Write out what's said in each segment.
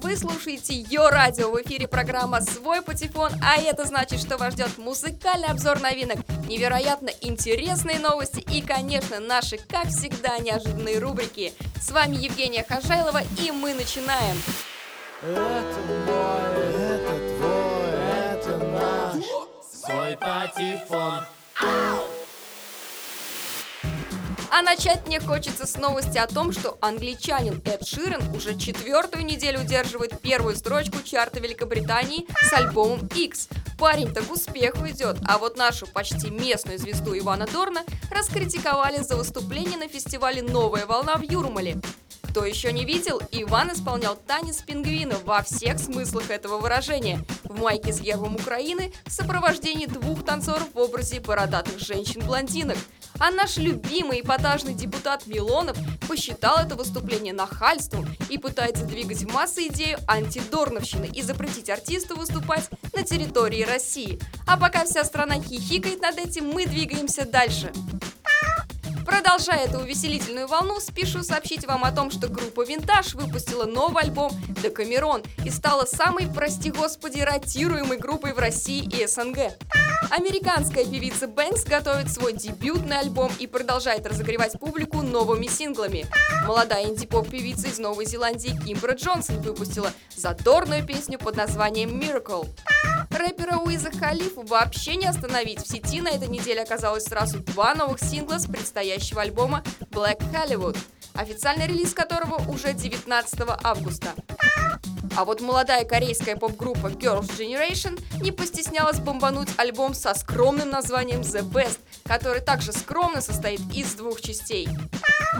Вы слушаете Йо Радио. В эфире программа «Свой патефон», а это значит, что вас ждет музыкальный обзор новинок, невероятно интересные новости и, конечно, наши, как всегда, неожиданные рубрики. С вами Евгения Хожайлова, и мы начинаем. Это мой, это твой, это наш Свой патефон. А начать мне хочется с новости о том, что англичанин Эд Ширен уже четвертую неделю удерживает первую строчку чарта Великобритании с альбомом X. Парень-то к успеху идет, а вот нашу почти местную звезду Ивана Дорна раскритиковали за выступление на фестивале «Новая волна» в Юрмале. Кто еще не видел, Иван исполнял танец пингвина во всех смыслах этого выражения. В майке с гербом Украины в сопровождении двух танцоров в образе бородатых женщин-блондинок. А наш любимый эпатажный депутат Милонов посчитал это выступление нахальством и пытается двигать в массы идею антидорновщины и запретить артисту выступать на территории России. А пока вся страна хихикает над этим, мы двигаемся дальше. Продолжая эту увеселительную волну, спешу сообщить вам о том, что группа Винтаж выпустила новый альбом «Декамерон» и стала самой, прости господи, ротируемой группой в России и СНГ. Американская певица Бэнкс готовит свой дебютный альбом и продолжает разогревать публику новыми синглами. Молодая инди-поп-певица из Новой Зеландии Кимбра Джонсон выпустила задорную песню под названием «Miracle». Рэпера Уиза Халифу вообще не остановить. В сети на этой неделе оказалось сразу два новых сингла с предстоящего альбома Black Hollywood, официальный релиз которого уже 19 августа. А вот молодая корейская поп-группа Girls' Generation не постеснялась бомбануть альбом со скромным названием The Best, который также скромно состоит из двух частей.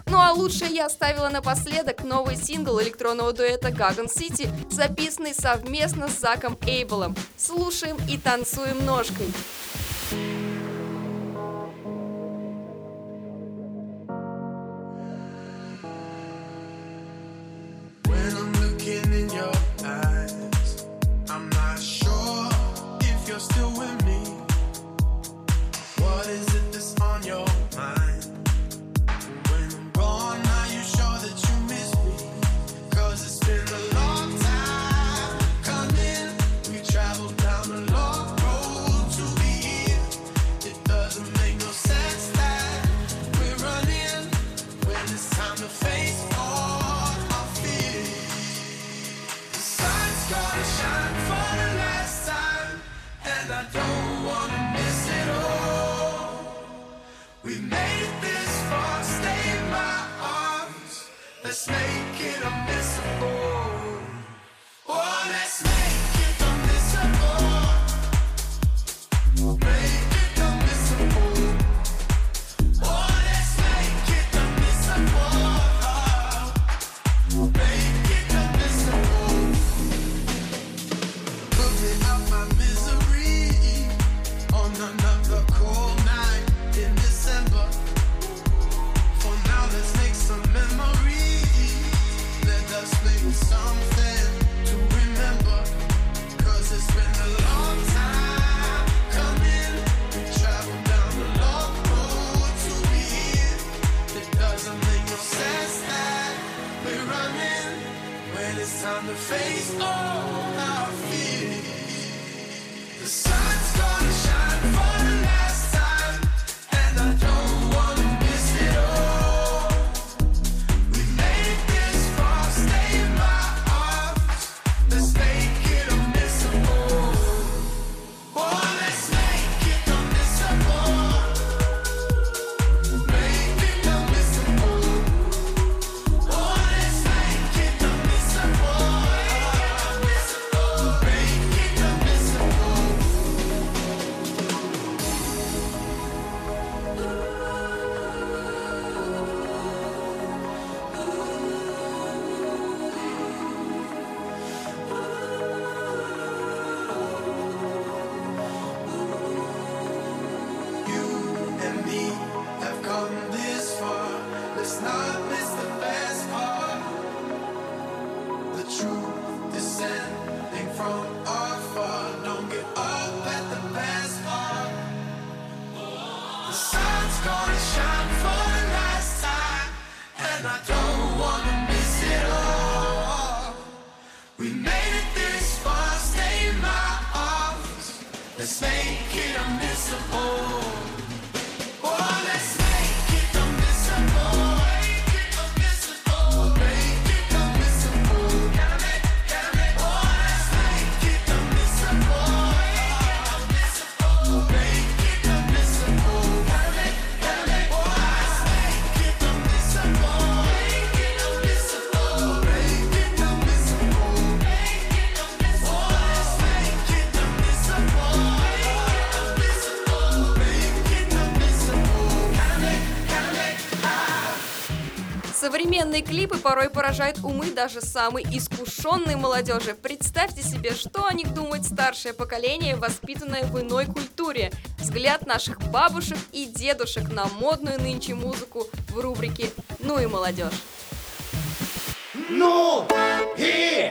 Ну а лучше я оставила напоследок новый сингл электронного дуэта Gagan City, записанный совместно с Заком Эйблом. Слушаем и танцуем ножкой. Wanna face off. Let's make it unmissable. Современные клипы порой поражают умы даже самой искушенной молодежи. Представьте себе, что о них думает старшее поколение, воспитанное в иной культуре. Взгляд наших бабушек и дедушек на модную нынче музыку в рубрике «Ну и молодежь». Ну и...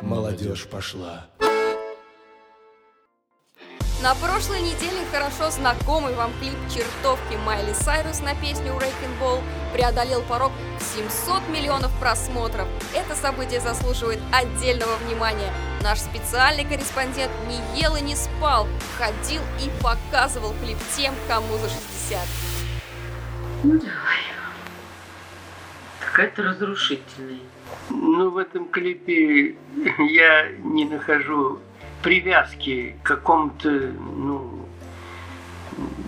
Молодежь пошла. На прошлой неделе хорошо знакомый вам клип чертовки Майли Сайрус на песню Wrecking Ball преодолел порог в 700 миллионов просмотров. Это событие заслуживает отдельного внимания. Наш специальный корреспондент не ел и не спал, ходил и показывал клип тем, кому за 60. Ну давай. Какая-то разрушительная. Ну, в этом клипе я не нахожу привязки к какому-то, ну,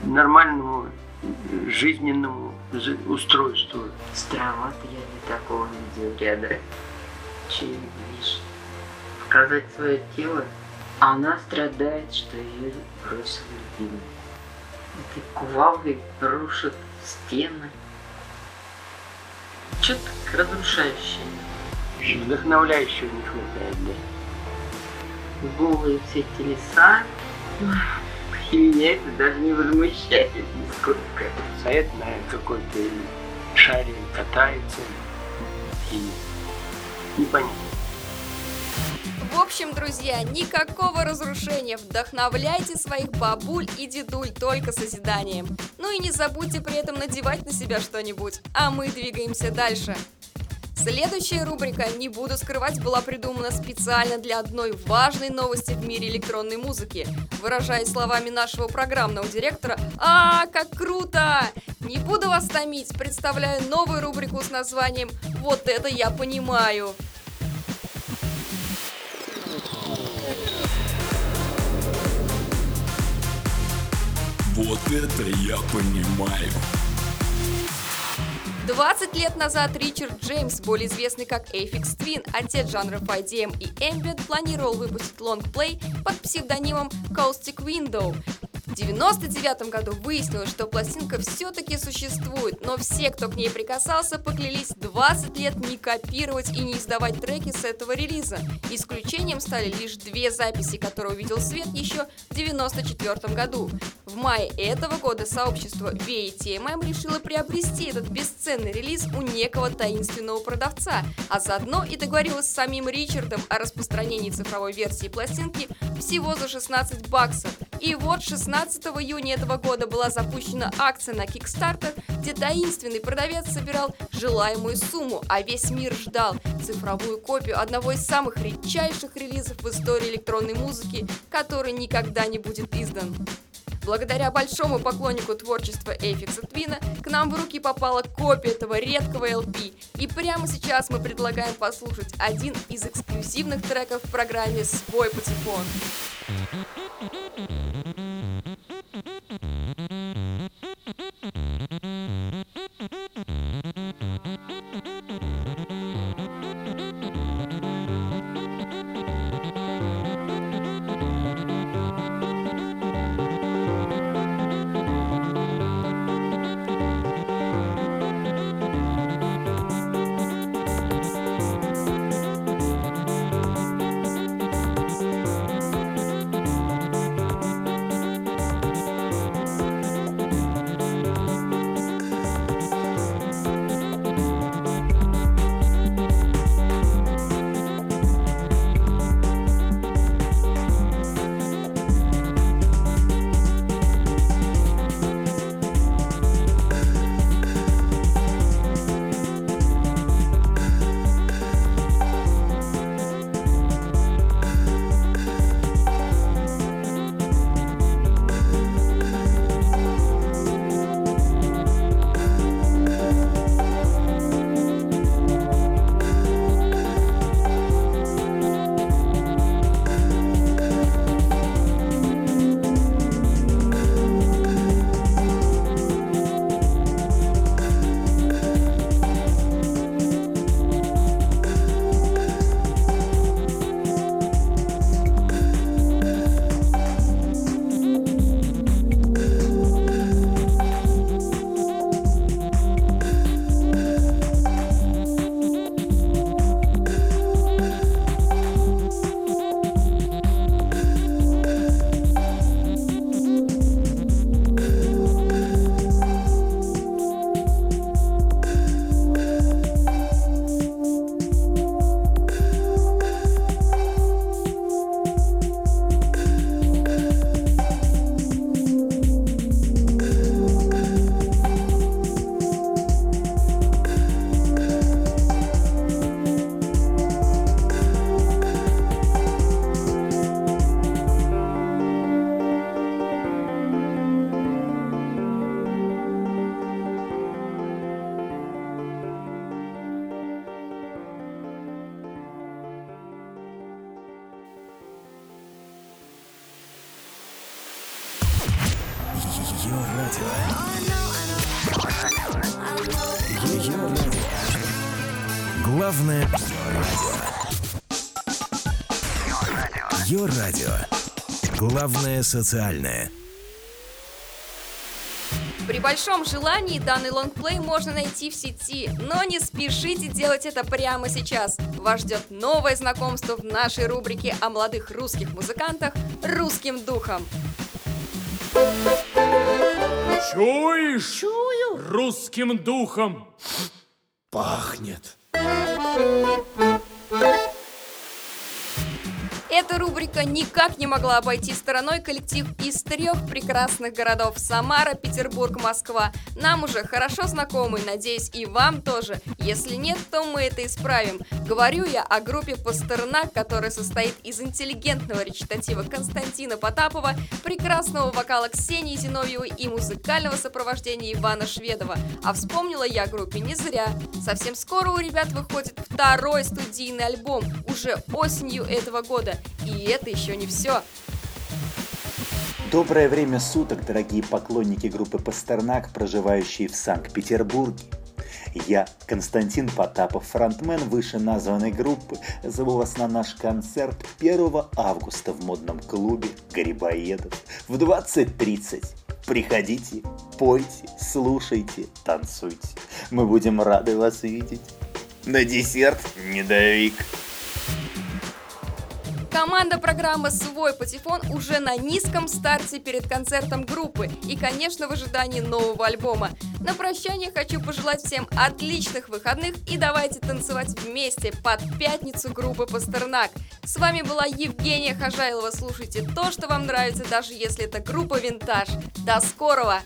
нормальному жизненному устройству. Странновато я не такого видел ряда. Че видишь? Показать свое тело, а она страдает, что ее бросил любимый. Этой кувалдой рушат стены. Что-то разрушающее. Вдохновляющего не хватает, да? Голые все телеса. И меня это даже не возмущает нисколько. Стоит на какой-то шаре, катается и непонятно. В общем, друзья, никакого разрушения. Вдохновляйте своих бабуль и дедуль только созиданием. Ну и не забудьте при этом надевать на себя что-нибудь. А мы двигаемся дальше. Следующая рубрика «Не буду скрывать» была придумана специально для одной важной новости в мире электронной музыки. Выражаясь словами нашего программного директора «А, как круто!» Не буду вас томить, представляю новую рубрику с названием «Вот это я понимаю». Вот это я понимаю. 20 лет назад Ричард Джеймс, более известный как Aphex Twin, отец жанров IDM и Ambient, планировал выпустить лонгплей под псевдонимом Caustic Window. В 99 году выяснилось, что пластинка все-таки существует, но все, кто к ней прикасался, поклялись 20 лет не копировать и не издавать треки с этого релиза. Исключением стали лишь две записи, которые увидел свет еще в 94 году. В мае этого года сообщество VATMM решило приобрести этот бесценный релиз у некого таинственного продавца, а заодно и договорилась с самим Ричардом о распространении цифровой версии пластинки всего за 16 баксов. И вот 16 июня этого года была запущена акция на Kickstarter, где таинственный продавец собирал желаемую сумму, а весь мир ждал цифровую копию одного из самых редчайших релизов в истории электронной музыки, который никогда не будет издан. Благодаря большому поклоннику творчества Эйфикса Твина к нам в руки попала копия этого редкого LP. И прямо сейчас мы предлагаем послушать один из эксклюзивных треков в программе «Свой патефон». Главное радио. Ее радио. Главное социальное. При большом желании данный лонгплей можно найти в сети, но не спешите делать это прямо сейчас. Вас ждет новое знакомство в нашей рубрике о молодых русских музыкантах «Русским духом». Чуешь? Чую. Русским духом. Пахнет. Thank you. Эта рубрика никак не могла обойти стороной коллектив из трех прекрасных городов Самара, Петербург, Москва. Нам уже хорошо знакомы, надеюсь, и вам тоже. Если нет, то мы это исправим. Говорю я о группе Пастернак, которая состоит из интеллигентного речитатива Константина Потапова, прекрасного вокала Ксении Зиновьевой и музыкального сопровождения Ивана Шведова. А вспомнила я о группе не зря. Совсем скоро у ребят выходит второй студийный альбом, уже осенью этого года. И это еще не все. Доброе время суток, дорогие поклонники группы Пастернак, проживающие в Санкт-Петербурге. Я, Константин Потапов, фронтмен вышеназванной группы, зову вас на наш концерт 1 августа в модном клубе Грибоедов в 20.30. Приходите, пойте, слушайте, танцуйте. Мы будем рады вас видеть. На десерт недовик. Команда программы «Свой патефон» уже на низком старте перед концертом группы и, конечно, в ожидании нового альбома. На прощание хочу пожелать всем отличных выходных и давайте танцевать вместе под пятницу группы «Пастернак». С вами была Евгения Хожайлова. Слушайте то, что вам нравится, даже если это группа «Винтаж». До скорого!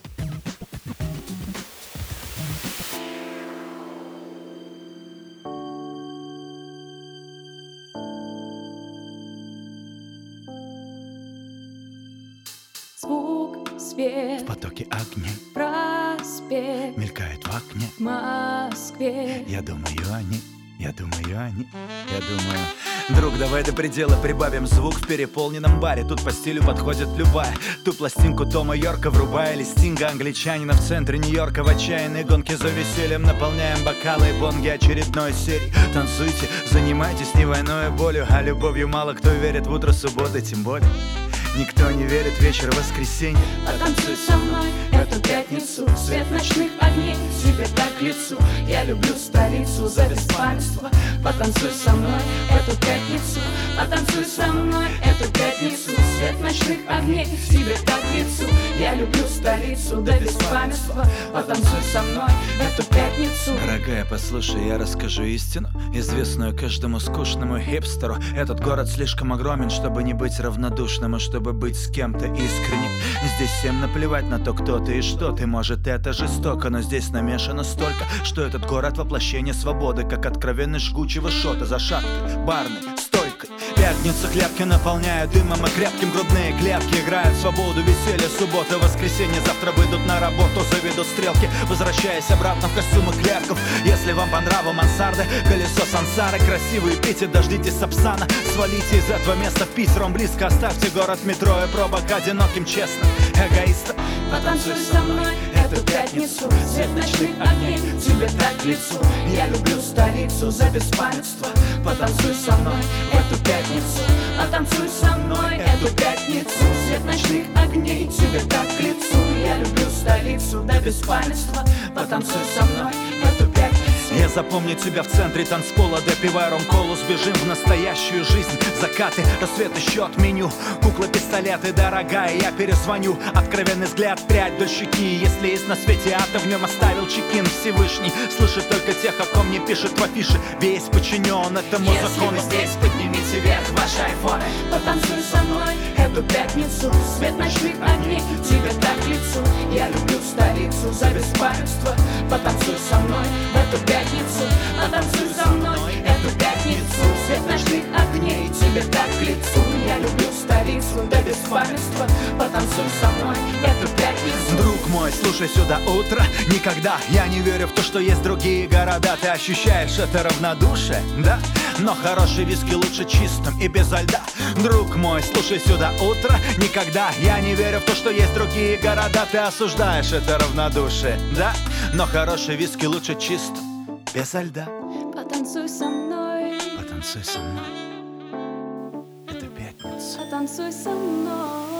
Потоке огня. Проспект мелькает в окне. в Москве. Я думаю они, я думаю они, я думаю... Друг, давай до предела прибавим звук в переполненном баре. Тут по стилю подходит любая. Ту пластинку Тома Йорка врубая Или стинга англичанина в центре Нью-Йорка. В отчаянной гонке за весельем Наполняем бокалы и бонги очередной серии. Танцуйте, занимайтесь не войной, а болью А любовью. Мало кто верит в утро субботы Тем более Никто не верит вечер воскресенья Потанцуй со мной эту пятницу Свет ночных огней тебе так лицу. Я люблю столицу за беспамятство. Потанцуй со мной эту пятницу Потанцуй со мной. Эту пятницу Свет ночных огней тебе так лицу Я люблю столицу до беспамятства Потанцуй со мной эту пятницу. Дорогая, послушай, я расскажу истину Известную каждому скучному хипстеру. Этот город слишком огромен, чтобы не быть равнодушным И чтобы быть с кем-то искренним. Здесь всем наплевать на то, кто ты и что ты. Может, это жестоко, но здесь намешано столько Что этот город воплощение свободы Как откровенный жгучего шота за шаткой, барной, стойкой Пятница клетки наполняют дымом и крепким грудные клетки. Играют свободу, веселье, суббота, воскресенье. Завтра выйдут на работу, заведут стрелки. Возвращаясь обратно в костюмы клерков Если вам по нраву мансарды, колесо сансары. Красивые пейте, дождитесь сапсана. Свалите из этого места в Питер, он близко. Оставьте город, метро и пробок одиноким, честно Эгоиста Потанцуй со мной эту пятницу Свет ночных огней тебе так к лицу. Я люблю столицу за беспамятство Потанцуй со мной эту пятницу Потанцуй со мной эту пятницу. Свет ночных огней тебе так к лицу. Я люблю столицу до беспамятства Потанцуй со мной эту пятницу Я запомню тебя в центре танцпола Допивая ром-колу, сбежим в настоящую жизнь. Закаты, рассвет еще отменю. Кукла, пистолеты, дорогая, я перезвоню. Откровенный взгляд, прядь до щеки. Если есть на свете ада, в нем оставил чекин Всевышний. Слышит только тех, о ком не пишет в афише. Весь подчинен этому Если закону. здесь, поднимите вверх ваши айфоны. Потанцуй со мной эту пятницу. Свет ночных огней тебе так лицу. Я люблю столицу за беспамятство. Потанцуй мой, слушай сюда утро. Никогда я не верю в то, что есть другие города. Ты ощущаешь это равнодушие, да? Но хороший виски лучше чистым и без льда. Друг мой, слушай сюда утро. Никогда я не верю в то, что есть другие города. Ты осуждаешь это равнодушие, да? Но хороший виски лучше чистым, без льда. Потанцуй со мной, Потанцуй со мной. Это пятница. Потанцуй со мной